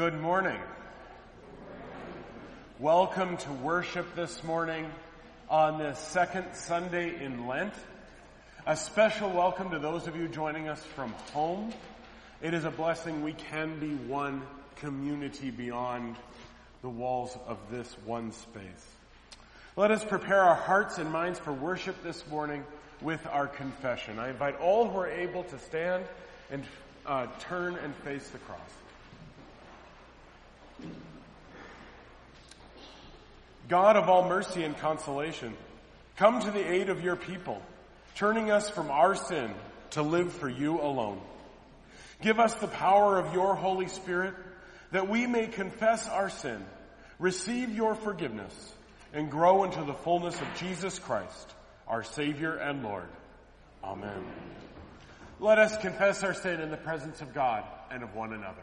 Good morning. Welcome to worship this morning on this second Sunday in Lent. A special welcome to those of you joining us from home. It is a blessing we can be one community beyond the walls of this one space. Let us prepare our hearts and minds for worship this morning with our confession. I invite all who are able to stand and uh, turn and face the cross. God of all mercy and consolation, come to the aid of your people, turning us from our sin to live for you alone. Give us the power of your Holy Spirit that we may confess our sin, receive your forgiveness, and grow into the fullness of Jesus Christ, our Savior and Lord. Amen. Let us confess our sin in the presence of God and of one another.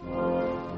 Thank you.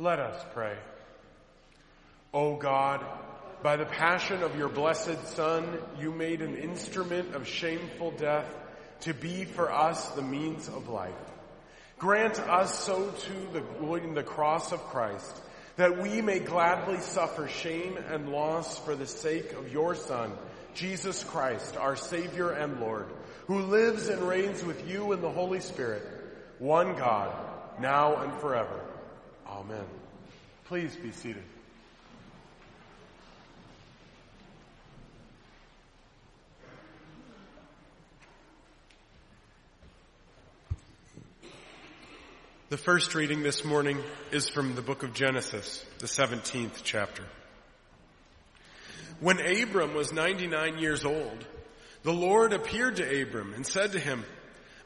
Let us pray. O God, by the passion of your blessed Son, you made an instrument of shameful death to be for us the means of life. Grant us so too the, the cross of Christ, that we may gladly suffer shame and loss for the sake of your Son, Jesus Christ, our Savior and Lord, who lives and reigns with you in the Holy Spirit, one God, now and forever. Amen. Please be seated. The first reading this morning is from the book of Genesis, the 17th chapter. When Abram was 99 years old, the Lord appeared to Abram and said to him,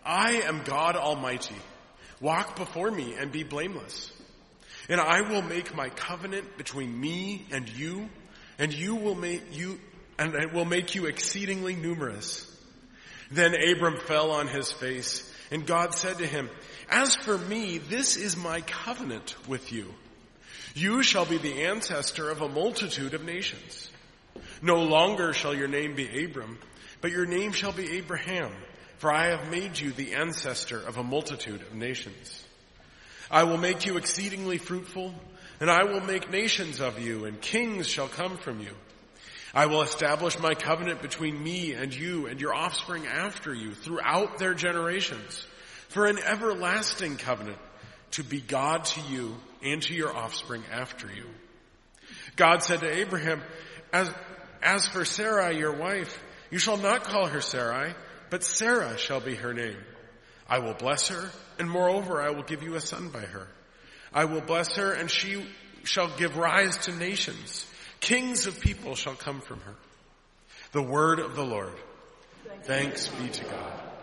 I am God Almighty. Walk before me and be blameless. And I will make my covenant between me and you, and you will make you, and it will make you exceedingly numerous. Then Abram fell on his face, and God said to him, As for me, this is my covenant with you. You shall be the ancestor of a multitude of nations. No longer shall your name be Abram, but your name shall be Abraham, for I have made you the ancestor of a multitude of nations. I will make you exceedingly fruitful, and I will make nations of you, and kings shall come from you. I will establish my covenant between me and you and your offspring after you throughout their generations for an everlasting covenant to be God to you and to your offspring after you. God said to Abraham, as, as for Sarai, your wife, you shall not call her Sarai, but Sarah shall be her name. I will bless her, and moreover I will give you a son by her. I will bless her, and she shall give rise to nations. Kings of people shall come from her. The word of the Lord. Thanks be to God.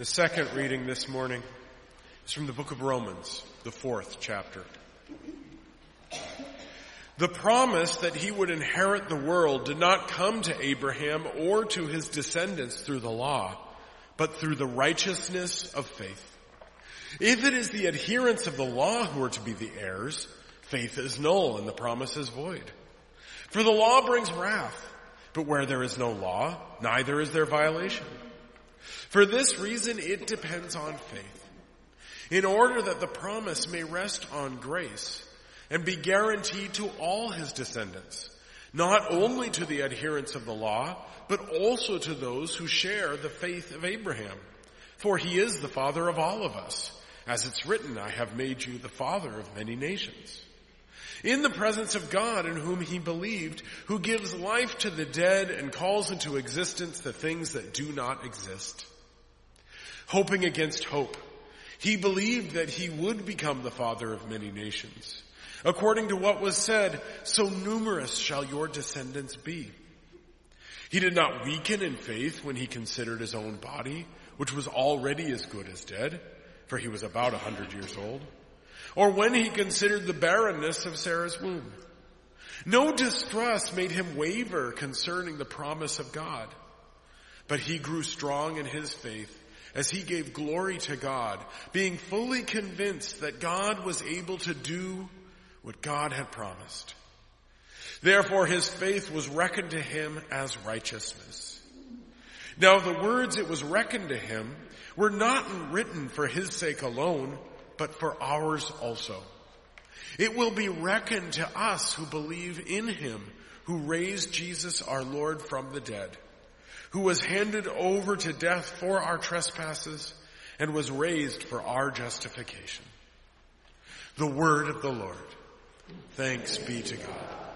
The second reading this morning is from the book of Romans, the fourth chapter. The promise that he would inherit the world did not come to Abraham or to his descendants through the law, but through the righteousness of faith. If it is the adherents of the law who are to be the heirs, faith is null and the promise is void. For the law brings wrath, but where there is no law, neither is there violation. For this reason, it depends on faith, in order that the promise may rest on grace and be guaranteed to all his descendants, not only to the adherents of the law, but also to those who share the faith of Abraham. For he is the father of all of us. As it's written, I have made you the father of many nations. In the presence of God in whom he believed, who gives life to the dead and calls into existence the things that do not exist hoping against hope. He believed that he would become the father of many nations. According to what was said, so numerous shall your descendants be. He did not weaken in faith when he considered his own body, which was already as good as dead, for he was about a hundred years old, or when he considered the barrenness of Sarah's womb. No distrust made him waver concerning the promise of God, but he grew strong in his faith as he gave glory to God, being fully convinced that God was able to do what God had promised. Therefore his faith was reckoned to him as righteousness. Now the words it was reckoned to him were not written for his sake alone, but for ours also. It will be reckoned to us who believe in him who raised Jesus our Lord from the dead who was handed over to death for our trespasses and was raised for our justification. The word of the Lord. Thanks be to God.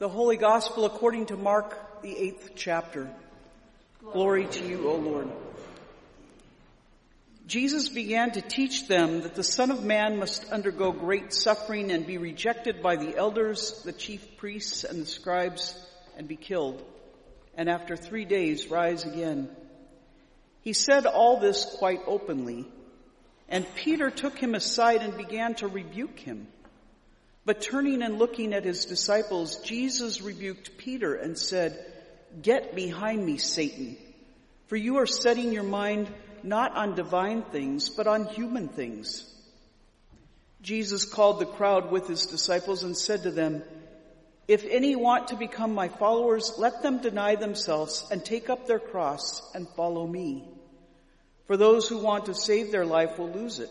The Holy Gospel according to Mark, the eighth chapter. Glory to you, O Lord. Jesus began to teach them that the Son of Man must undergo great suffering and be rejected by the elders, the chief priests, and the scribes, and be killed, and after three days rise again. He said all this quite openly, and Peter took him aside and began to rebuke him. But turning and looking at his disciples, Jesus rebuked Peter and said, Get behind me, Satan, for you are setting your mind not on divine things, but on human things. Jesus called the crowd with his disciples and said to them, If any want to become my followers, let them deny themselves and take up their cross and follow me. For those who want to save their life will lose it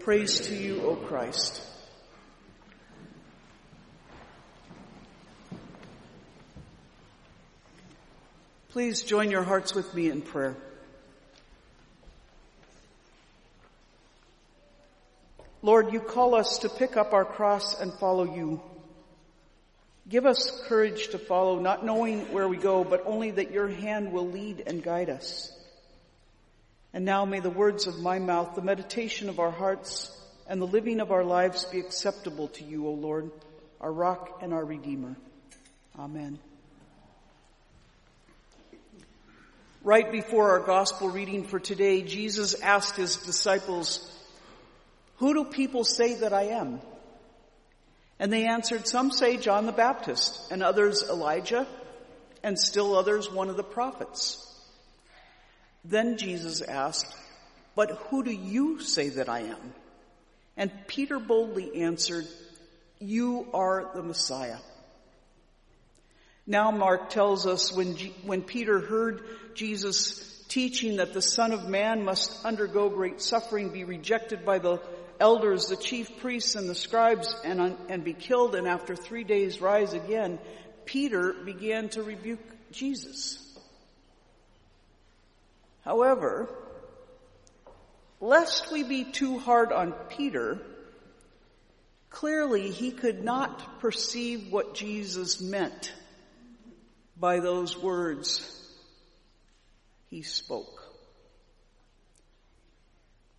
Praise to you, O Christ. Please join your hearts with me in prayer. Lord, you call us to pick up our cross and follow you. Give us courage to follow, not knowing where we go, but only that your hand will lead and guide us. And now may the words of my mouth, the meditation of our hearts, and the living of our lives be acceptable to you, O Lord, our rock and our redeemer. Amen. Right before our gospel reading for today, Jesus asked his disciples, who do people say that I am? And they answered, some say John the Baptist, and others Elijah, and still others one of the prophets. Then Jesus asked, but who do you say that I am? And Peter boldly answered, you are the Messiah. Now Mark tells us when, G- when Peter heard Jesus teaching that the Son of Man must undergo great suffering, be rejected by the elders, the chief priests and the scribes and, and be killed and after three days rise again, Peter began to rebuke Jesus. However, lest we be too hard on Peter, clearly he could not perceive what Jesus meant by those words he spoke.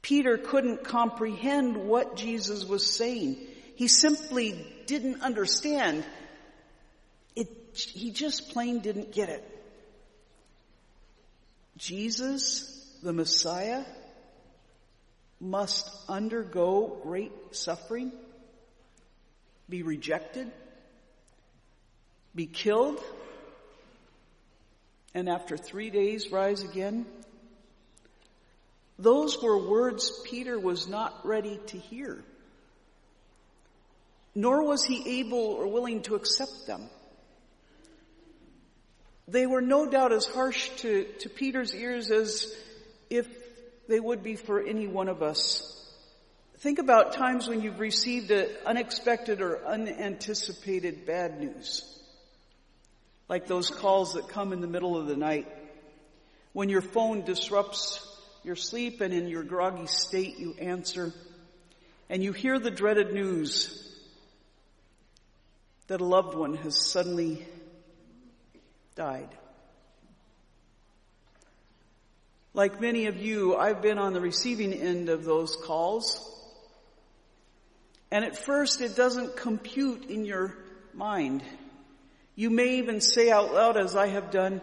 Peter couldn't comprehend what Jesus was saying. He simply didn't understand. It, he just plain didn't get it. Jesus, the Messiah, must undergo great suffering, be rejected, be killed, and after three days rise again. Those were words Peter was not ready to hear. Nor was he able or willing to accept them. They were no doubt as harsh to, to Peter's ears as if they would be for any one of us. Think about times when you've received unexpected or unanticipated bad news. Like those calls that come in the middle of the night. When your phone disrupts your sleep and in your groggy state you answer and you hear the dreaded news that a loved one has suddenly died. Like many of you, I've been on the receiving end of those calls. And at first it doesn't compute in your mind. You may even say out loud as I have done,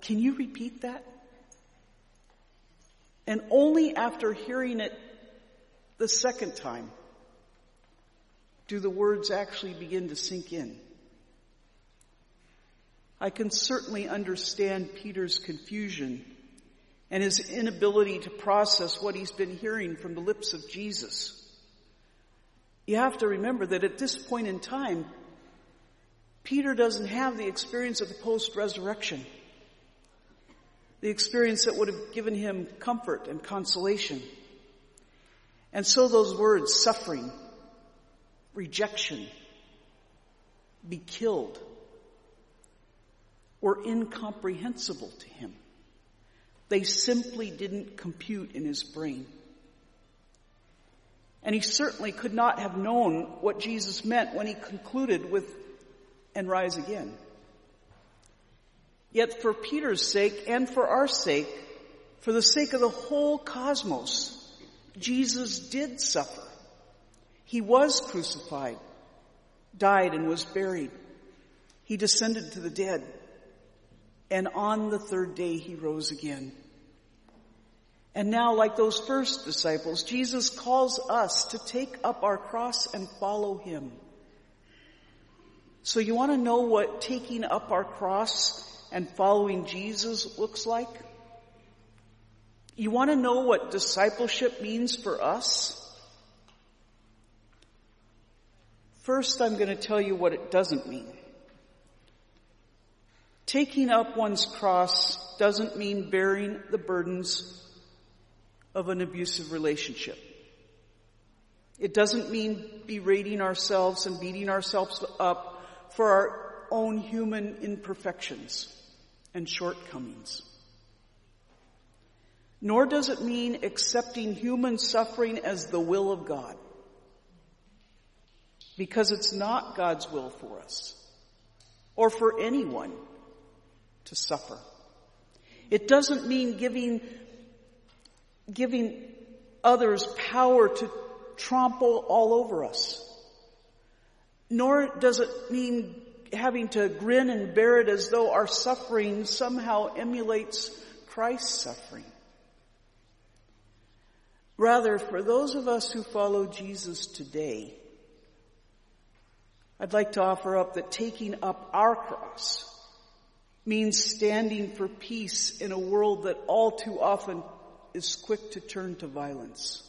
can you repeat that? And only after hearing it the second time do the words actually begin to sink in. I can certainly understand Peter's confusion and his inability to process what he's been hearing from the lips of Jesus. You have to remember that at this point in time, Peter doesn't have the experience of the post-resurrection the experience that would have given him comfort and consolation. And so those words, suffering, rejection, be killed, were incomprehensible to him. They simply didn't compute in his brain. And he certainly could not have known what Jesus meant when he concluded with, and rise again. Yet for Peter's sake and for our sake, for the sake of the whole cosmos, Jesus did suffer. He was crucified, died and was buried. He descended to the dead. And on the third day he rose again. And now, like those first disciples, Jesus calls us to take up our cross and follow him. So you want to know what taking up our cross and following Jesus looks like? You want to know what discipleship means for us? First, I'm going to tell you what it doesn't mean. Taking up one's cross doesn't mean bearing the burdens of an abusive relationship. It doesn't mean berating ourselves and beating ourselves up for our own human imperfections. and shortcomings. Nor does it mean accepting human suffering as the will of God. Because it's not God's will for us or for anyone to suffer. It doesn't mean giving, giving others power to trample all over us. Nor does it mean having to grin and bear it as though our suffering somehow emulates Christ's suffering. Rather, for those of us who follow Jesus today, I'd like to offer up that taking up our cross means standing for peace in a world that all too often is quick to turn to violence.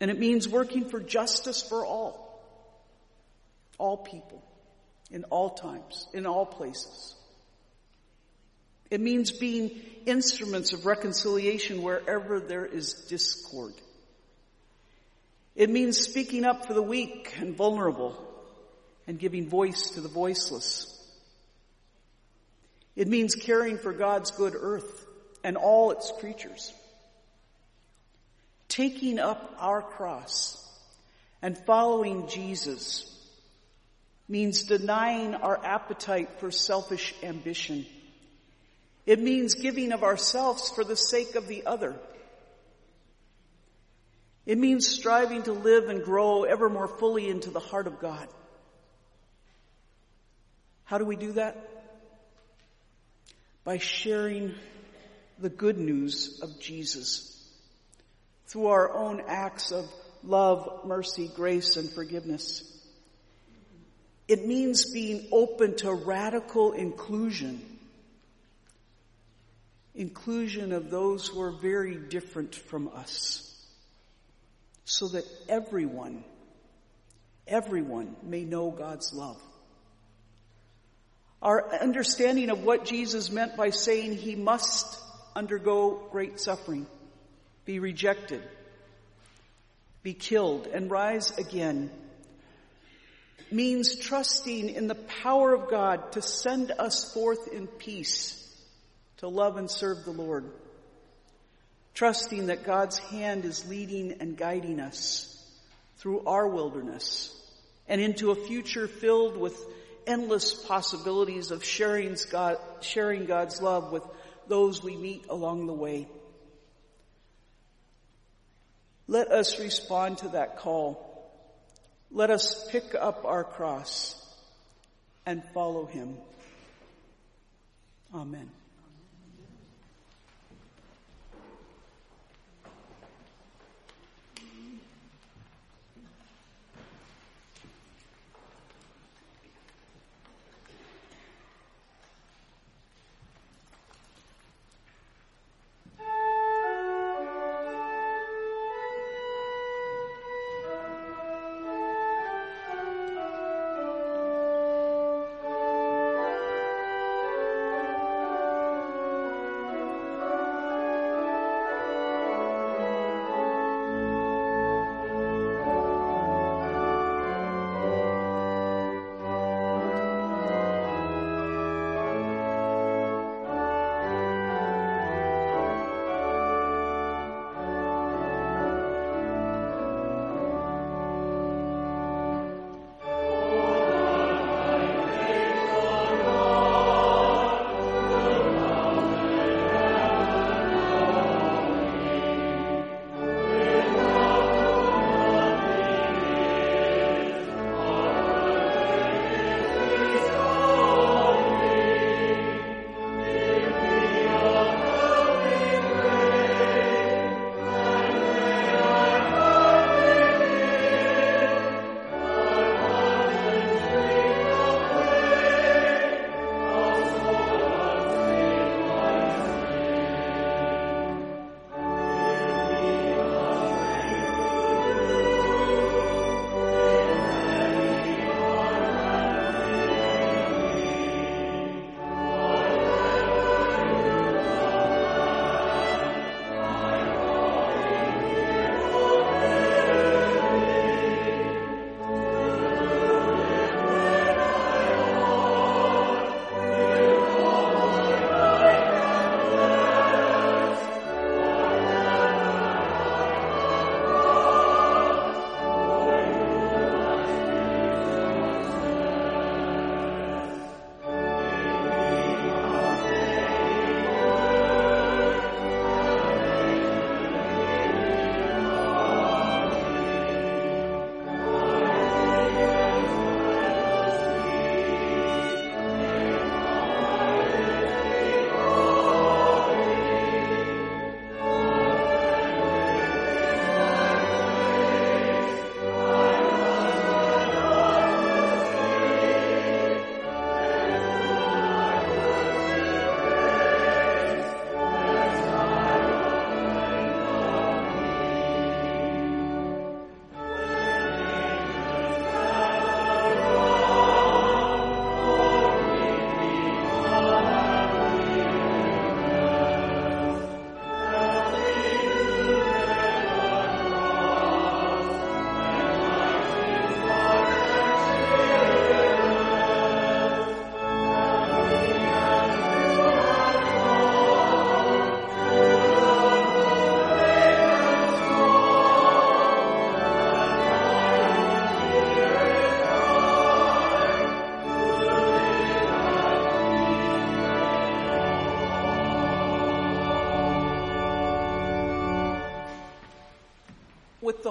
And it means working for justice for all, all people, in all times, in all places. It means being instruments of reconciliation wherever there is discord. It means speaking up for the weak and vulnerable and giving voice to the voiceless. It means caring for God's good earth and all its creatures. Taking up our cross and following Jesus means denying our appetite for selfish ambition. It means giving of ourselves for the sake of the other. It means striving to live and grow ever more fully into the heart of God. How do we do that? By sharing the good news of Jesus through our own acts of love, mercy, grace, and forgiveness. It means being open to radical inclusion. Inclusion of those who are very different from us. So that everyone, everyone may know God's love. Our understanding of what Jesus meant by saying he must undergo great suffering, be rejected, be killed, and rise again means trusting in the power of God to send us forth in peace to love and serve the Lord. Trusting that God's hand is leading and guiding us through our wilderness and into a future filled with endless possibilities of sharing, God, sharing God's love with those we meet along the way. Let us respond to that call. Let us pick up our cross and follow him. Amen.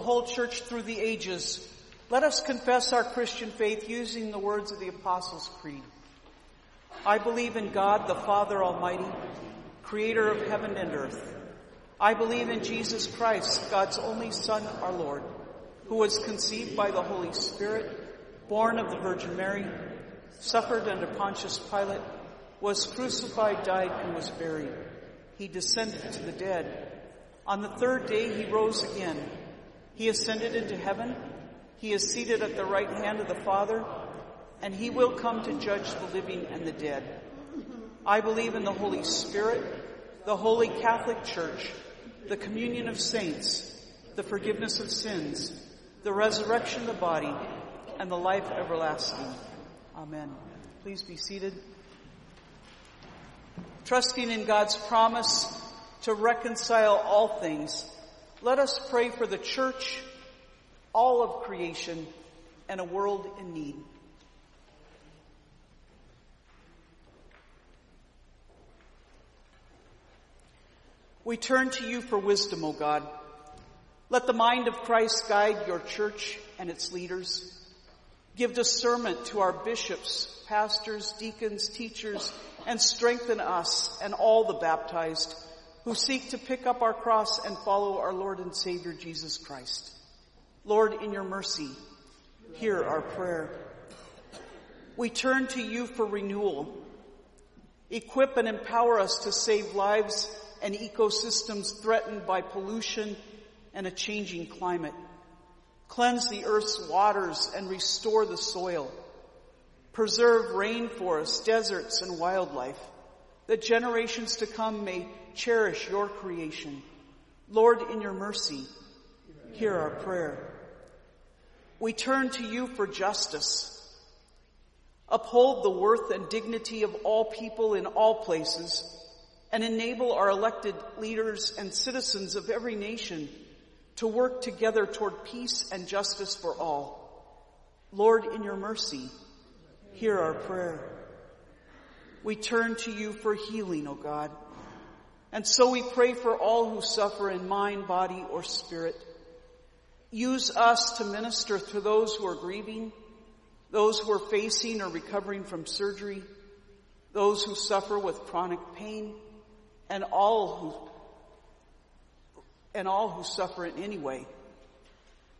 Whole church through the ages, let us confess our Christian faith using the words of the Apostles' Creed. I believe in God, the Father Almighty, creator of heaven and earth. I believe in Jesus Christ, God's only Son, our Lord, who was conceived by the Holy Spirit, born of the Virgin Mary, suffered under Pontius Pilate, was crucified, died, and was buried. He descended to the dead. On the third day he rose again. He ascended into heaven. He is seated at the right hand of the Father, and he will come to judge the living and the dead. I believe in the Holy Spirit, the Holy Catholic Church, the communion of saints, the forgiveness of sins, the resurrection of the body, and the life everlasting. Amen. Please be seated. Trusting in God's promise to reconcile all things, let us pray for the church, all of creation, and a world in need. We turn to you for wisdom, O God. Let the mind of Christ guide your church and its leaders. Give discernment to our bishops, pastors, deacons, teachers, and strengthen us and all the baptized who seek to pick up our cross and follow our Lord and Savior Jesus Christ. Lord, in your mercy, hear our prayer. We turn to you for renewal. Equip and empower us to save lives and ecosystems threatened by pollution and a changing climate. Cleanse the earth's waters and restore the soil. Preserve rainforests, deserts, and wildlife, that generations to come may cherish your creation. Lord, in your mercy, hear our prayer. We turn to you for justice. Uphold the worth and dignity of all people in all places and enable our elected leaders and citizens of every nation to work together toward peace and justice for all. Lord, in your mercy, hear our prayer. We turn to you for healing, O God. And so we pray for all who suffer in mind, body, or spirit. Use us to minister to those who are grieving, those who are facing or recovering from surgery, those who suffer with chronic pain, and all who and all who suffer in any way.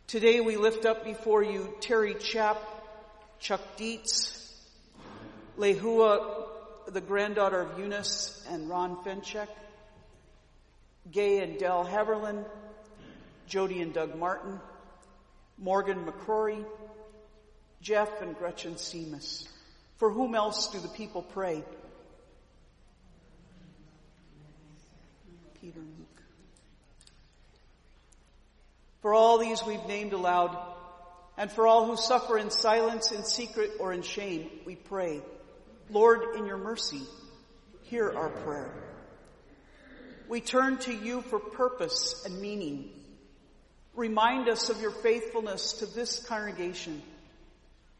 Today we lift up before you Terry Chap, Chuck Dietz, Lehua, the granddaughter of Eunice and Ron Fenchek, Gay and Dell Haverland, Jody and Doug Martin, Morgan McCrory, Jeff and Gretchen Seamus. For whom else do the people pray? Peter Luke. For all these we've named aloud, and for all who suffer in silence, in secret, or in shame, we pray. Lord, in your mercy, hear our prayer. We turn to you for purpose and meaning. Remind us of your faithfulness to this congregation.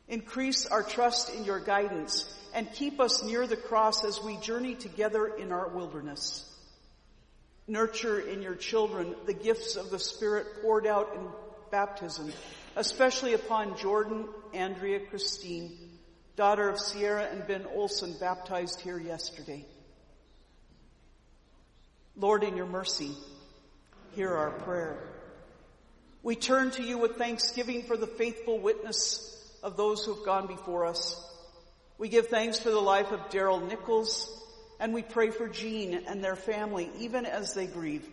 Increase our trust in your guidance and keep us near the cross as we journey together in our wilderness. Nurture in your children the gifts of the Spirit poured out in baptism, especially upon Jordan, Andrea, Christine, daughter of Sierra and Ben Olson, baptized here yesterday. Lord, in your mercy, hear our prayer. We turn to you with thanksgiving for the faithful witness of those who have gone before us. We give thanks for the life of Daryl Nichols, and we pray for Jean and their family, even as they grieve.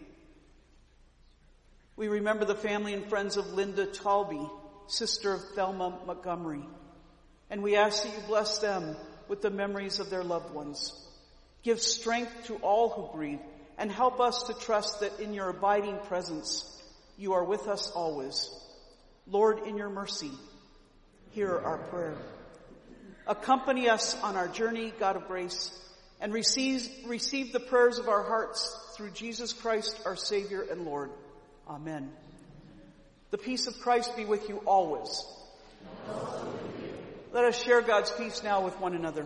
We remember the family and friends of Linda Talby, sister of Thelma Montgomery, and we ask that you bless them with the memories of their loved ones. Give strength to all who grieve, and help us to trust that in your abiding presence, you are with us always. Lord, in your mercy, hear our prayer. Accompany us on our journey, God of grace, and receive, receive the prayers of our hearts through Jesus Christ, our Savior and Lord. Amen. The peace of Christ be with you always. Let us share God's peace now with one another.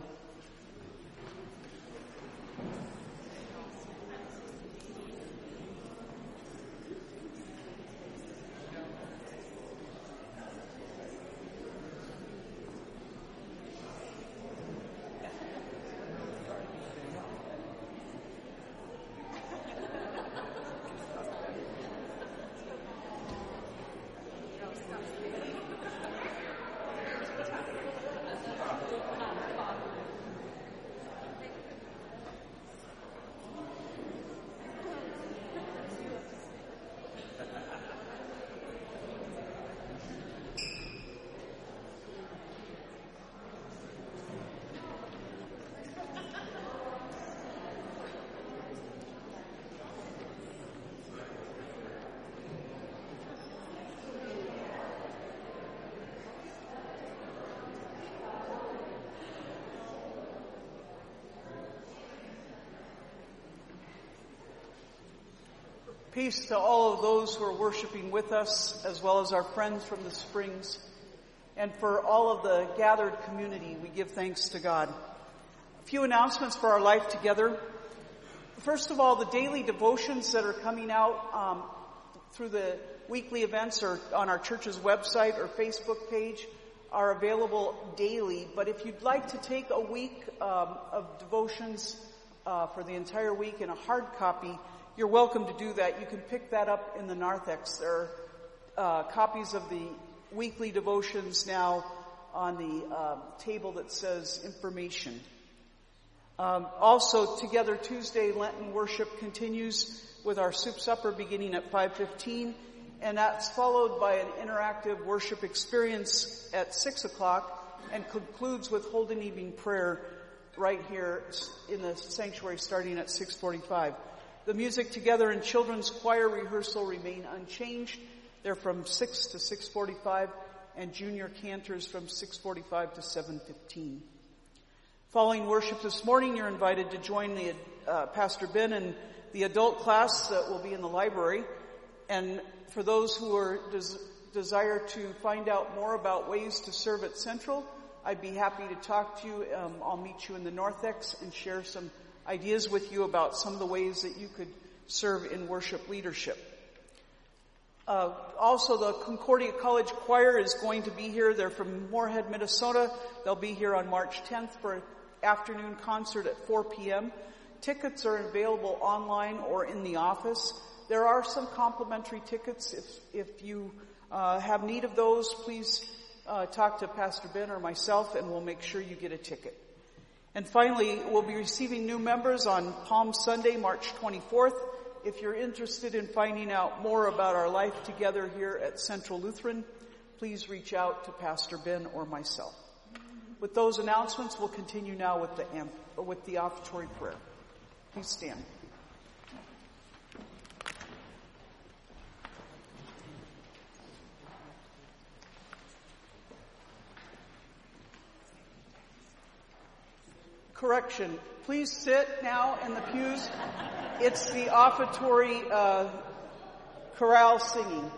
Peace to all of those who are worshiping with us, as well as our friends from the Springs. And for all of the gathered community, we give thanks to God. A few announcements for our life together. First of all, the daily devotions that are coming out um, through the weekly events or on our church's website or Facebook page are available daily. But if you'd like to take a week um, of devotions uh, for the entire week in a hard copy, you're welcome to do that. You can pick that up in the narthex. There are uh, copies of the weekly devotions now on the uh, table that says information. Um, also, Together Tuesday Lenten worship continues with our soup supper beginning at 5:15, and that's followed by an interactive worship experience at six o'clock, and concludes with Holden Evening Prayer right here in the sanctuary starting at 6:45. The music together in children's choir rehearsal remain unchanged. They're from 6 to 6.45 and junior cantors from 6.45 to 7.15. Following worship this morning, you're invited to join the, uh, Pastor Ben and the adult class that will be in the library. And for those who are des- desire to find out more about ways to serve at Central, I'd be happy to talk to you. Um, I'll meet you in the narthex and share some ideas with you about some of the ways that you could serve in worship leadership. Uh, also, the Concordia College Choir is going to be here. They're from Moorhead, Minnesota. They'll be here on March 10th for an afternoon concert at 4 p.m. Tickets are available online or in the office. There are some complimentary tickets. If, if you uh, have need of those, please uh, talk to Pastor Ben or myself and we'll make sure you get a ticket. And finally, we'll be receiving new members on Palm Sunday, March 24th. If you're interested in finding out more about our life together here at Central Lutheran, please reach out to Pastor Ben or myself. With those announcements, we'll continue now with the, with the offertory prayer. Please stand. Correction. Please sit now in the pews. It's the offertory uh, chorale singing.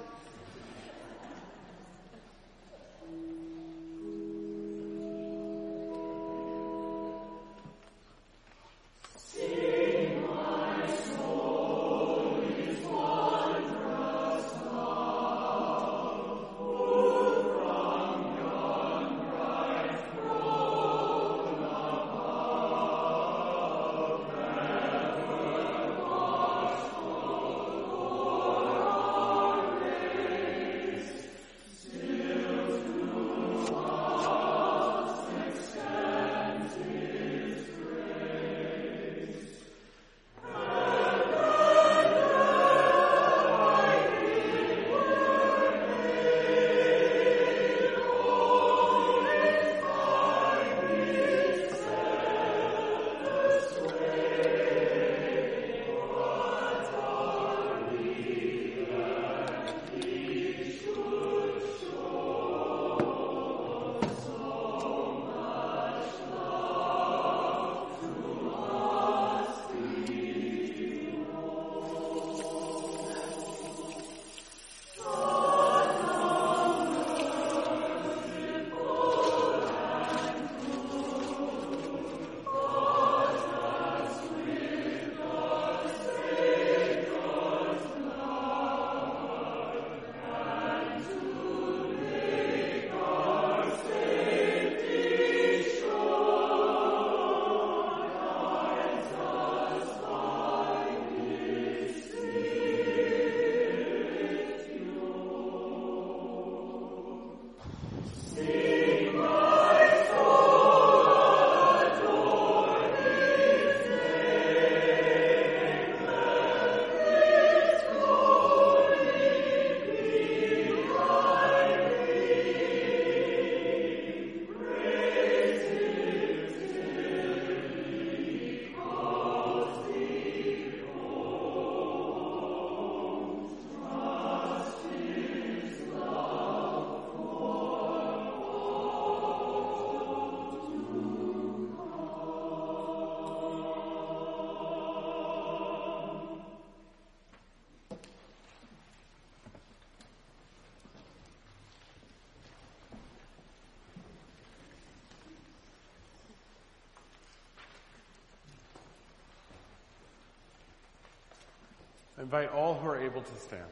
I invite all who are able to stand.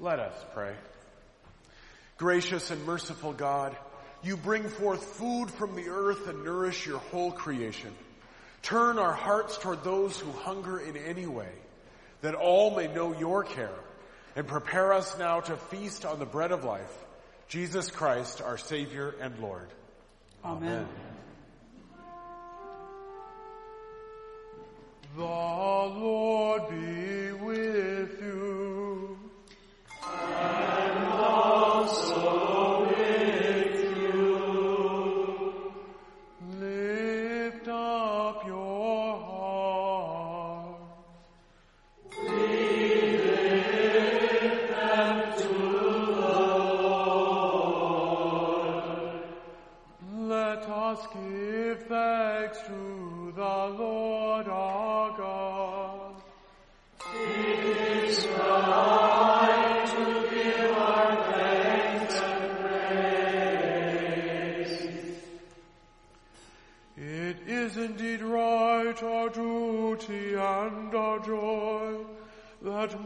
Let us pray. Gracious and merciful God, you bring forth food from the earth and nourish your whole creation. Turn our hearts toward those who hunger in any way, that all may know your care, and prepare us now to feast on the bread of life, Jesus Christ, our Savior and Lord. Amen. The Lord be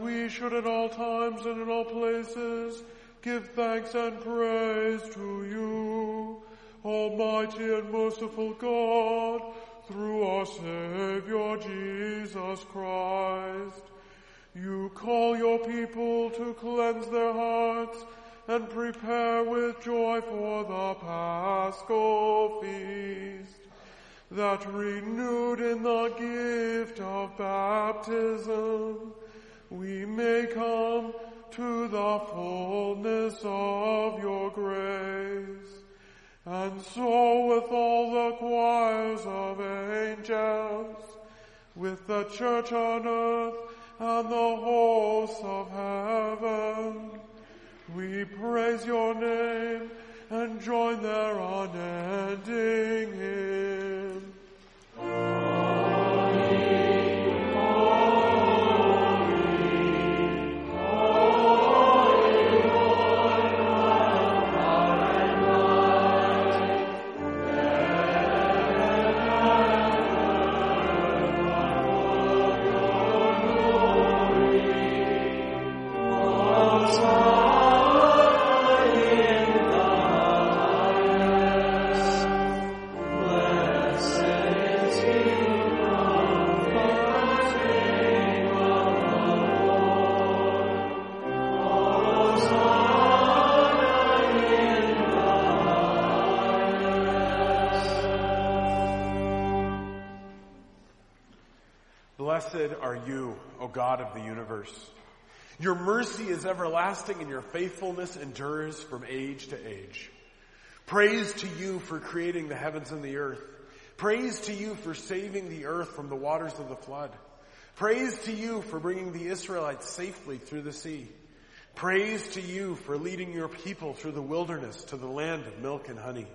we should at all times and in all places give thanks and praise to you, Almighty and merciful God, through our Savior Jesus Christ. You call your people to cleanse their hearts and prepare with joy for the Paschal feast that renewed in the gift of baptism, we may come to the fullness of your grace. And so with all the choirs of angels, with the church on earth and the hosts of heaven, we praise your name and join their unending hymn. Blessed are you, O God of the universe. Your mercy is everlasting and your faithfulness endures from age to age. Praise to you for creating the heavens and the earth. Praise to you for saving the earth from the waters of the flood. Praise to you for bringing the Israelites safely through the sea. Praise to you for leading your people through the wilderness to the land of milk and honey.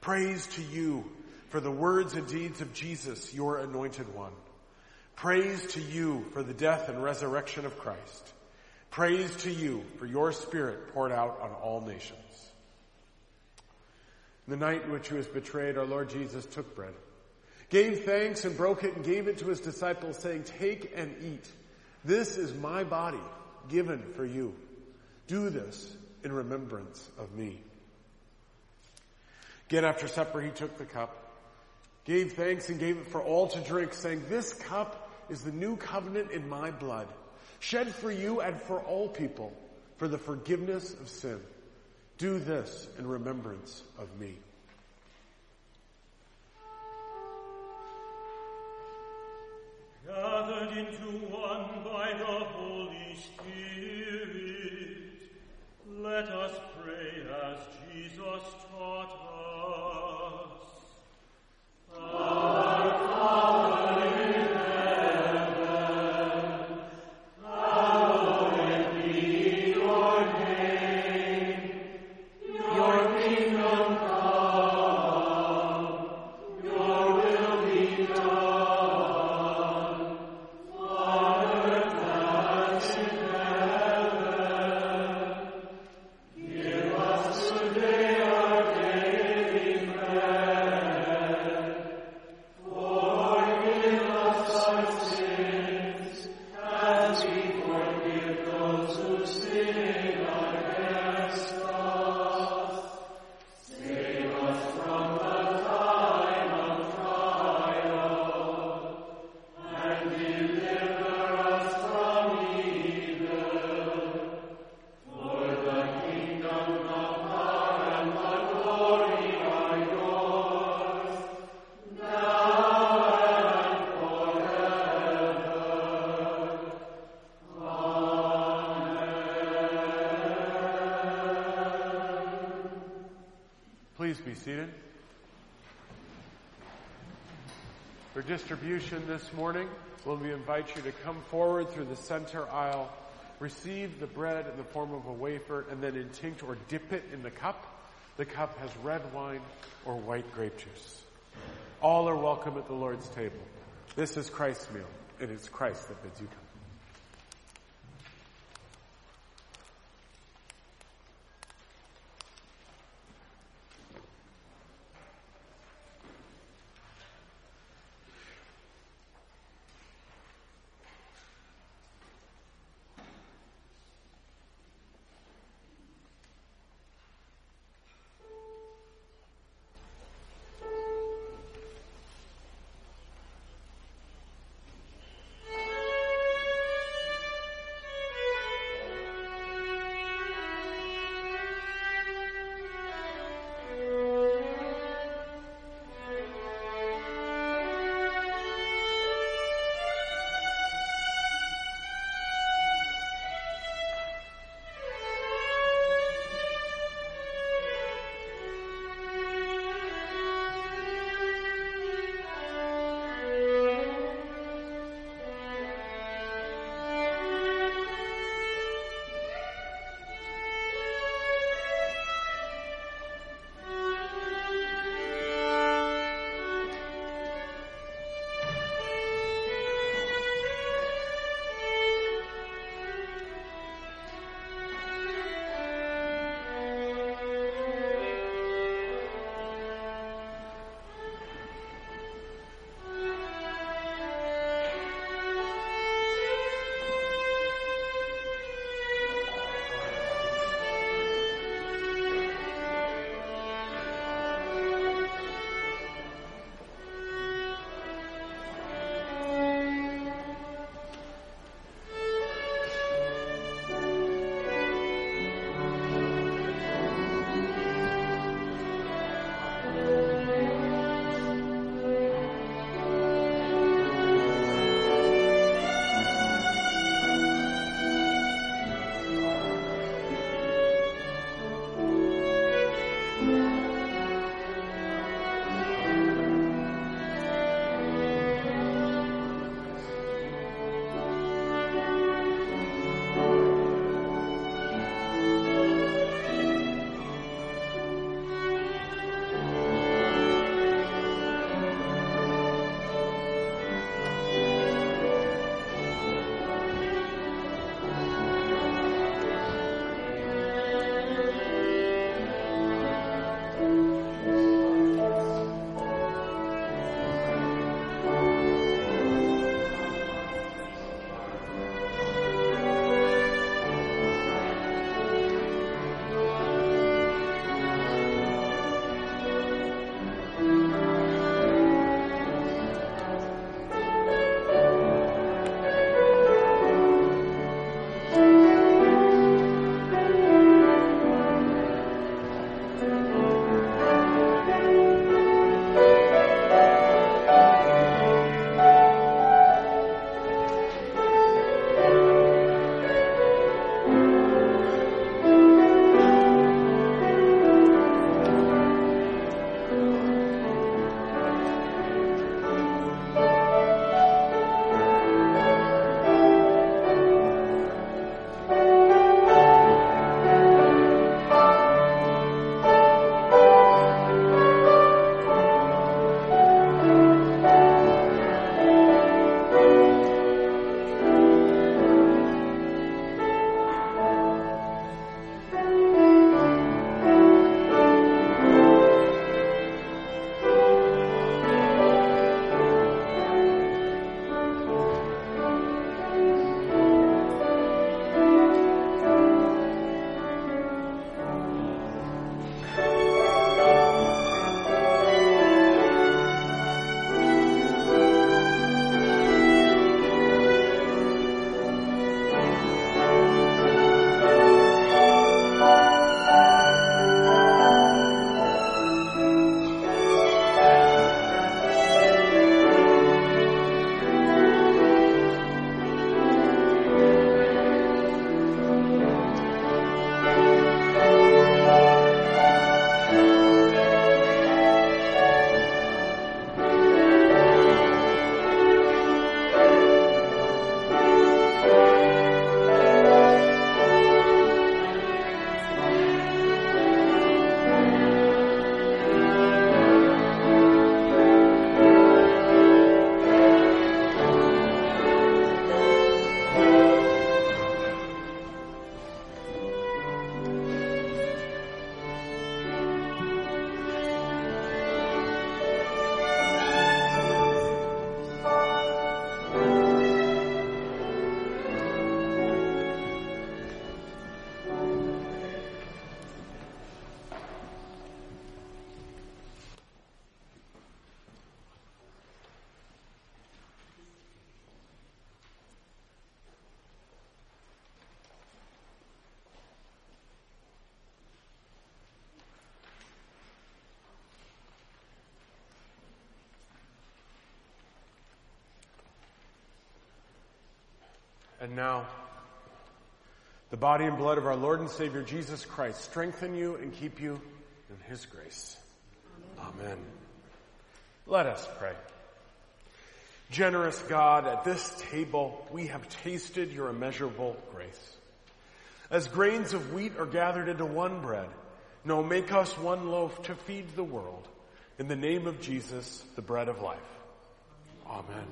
Praise to you for the words and deeds of Jesus, your anointed one. Praise to you for the death and resurrection of Christ. Praise to you for your spirit poured out on all nations. The night in which he was betrayed, our Lord Jesus took bread, gave thanks and broke it and gave it to his disciples saying, take and eat. This is my body given for you. Do this in remembrance of me. Again after supper he took the cup, gave thanks and gave it for all to drink saying, this cup is the new covenant in my blood, shed for you and for all people for the forgiveness of sin. Do this in remembrance of me. Gathered into one by the Holy Spirit, let us pray as Jesus taught us. Distribution this morning, will we invite you to come forward through the center aisle, receive the bread in the form of a wafer, and then intinct or dip it in the cup. The cup has red wine or white grape juice. All are welcome at the Lord's table. This is Christ's meal. And It is Christ that bids you come. And now, the body and blood of our Lord and Savior Jesus Christ strengthen you and keep you in his grace. Amen. Let us pray. Generous God, at this table we have tasted your immeasurable grace. As grains of wheat are gathered into one bread, no, make us one loaf to feed the world. In the name of Jesus, the bread of life. Amen.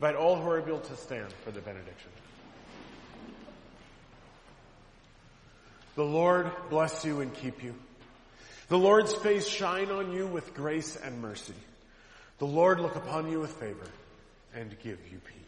Invite all who are able to stand for the benediction. The Lord bless you and keep you. The Lord's face shine on you with grace and mercy. The Lord look upon you with favor and give you peace.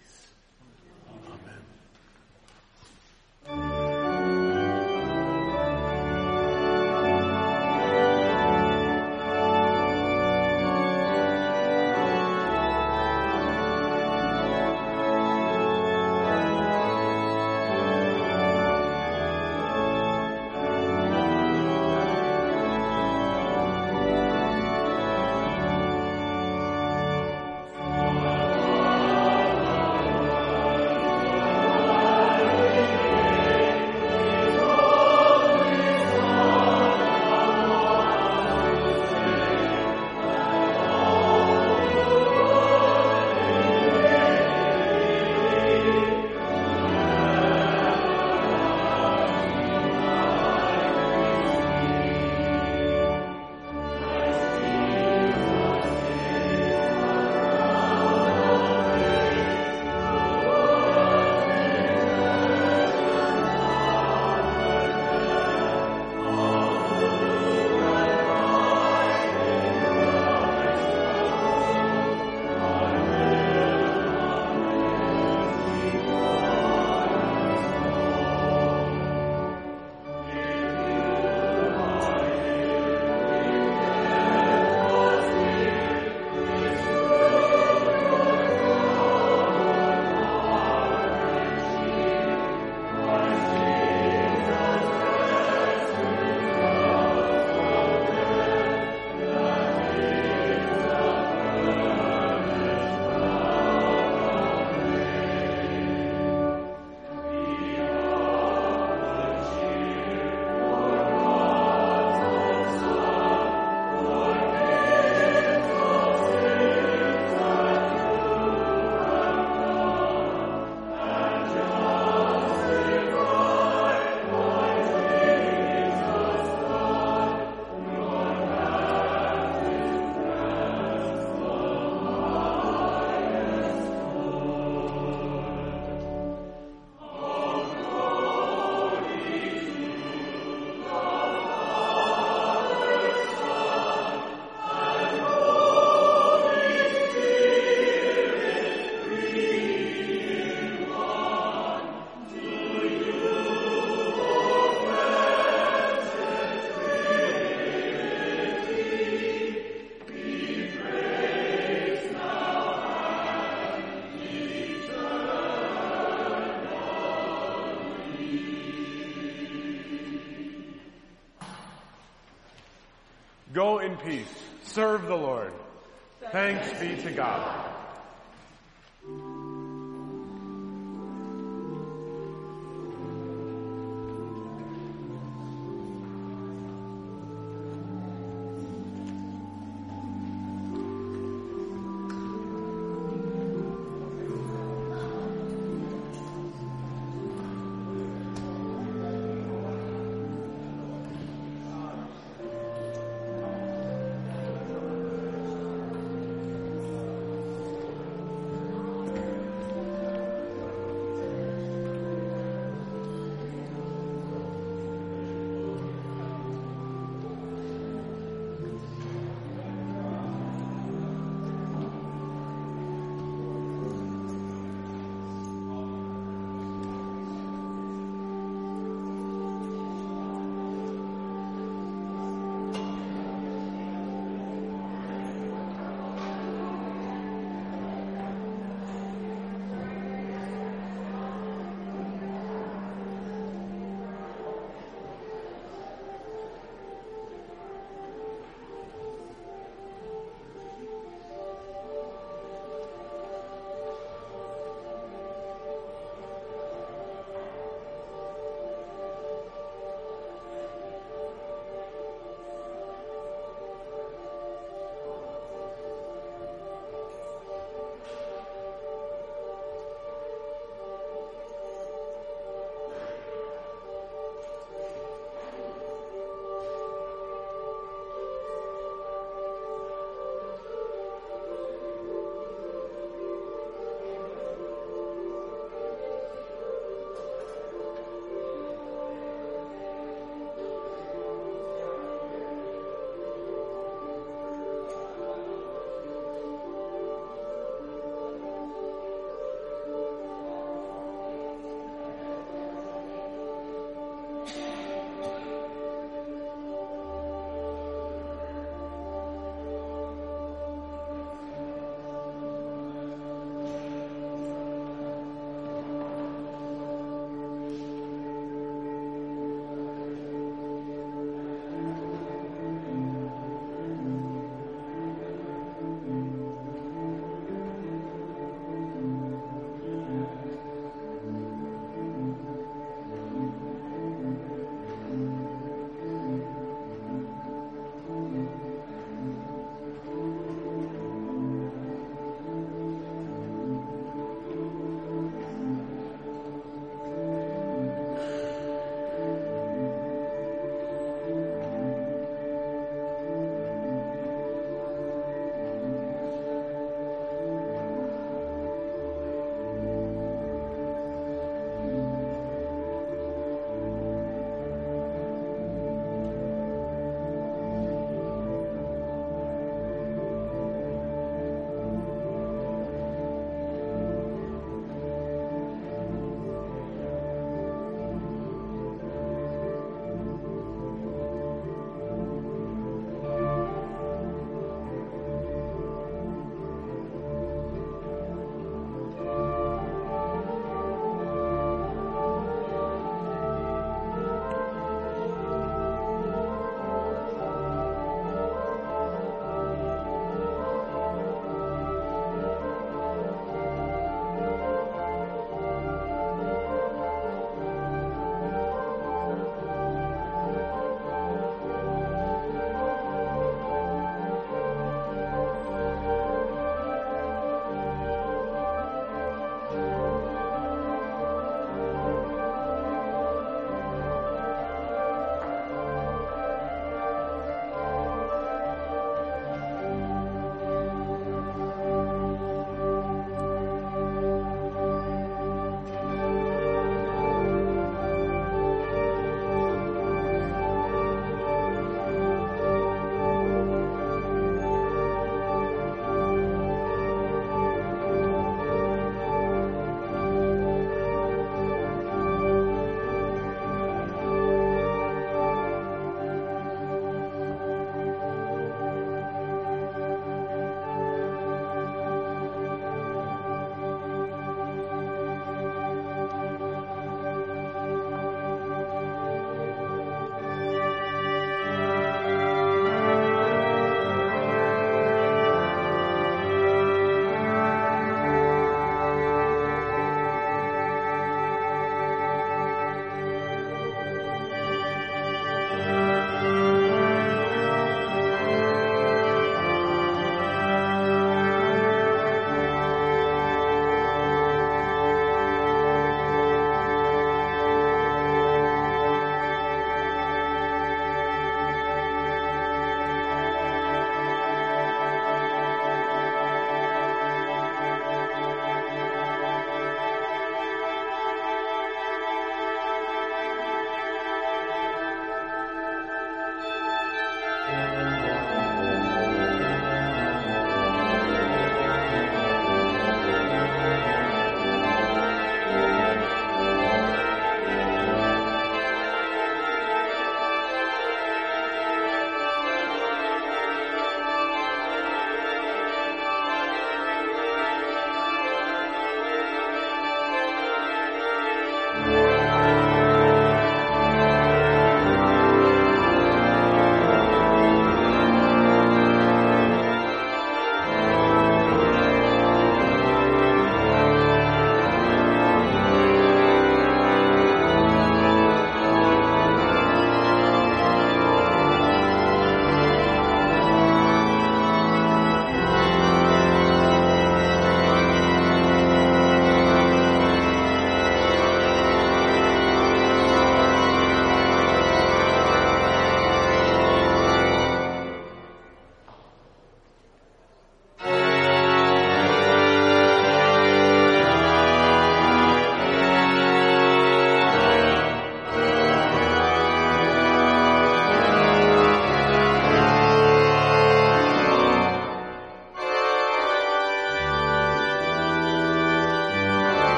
Peace. Serve the Lord. Thanks be to God.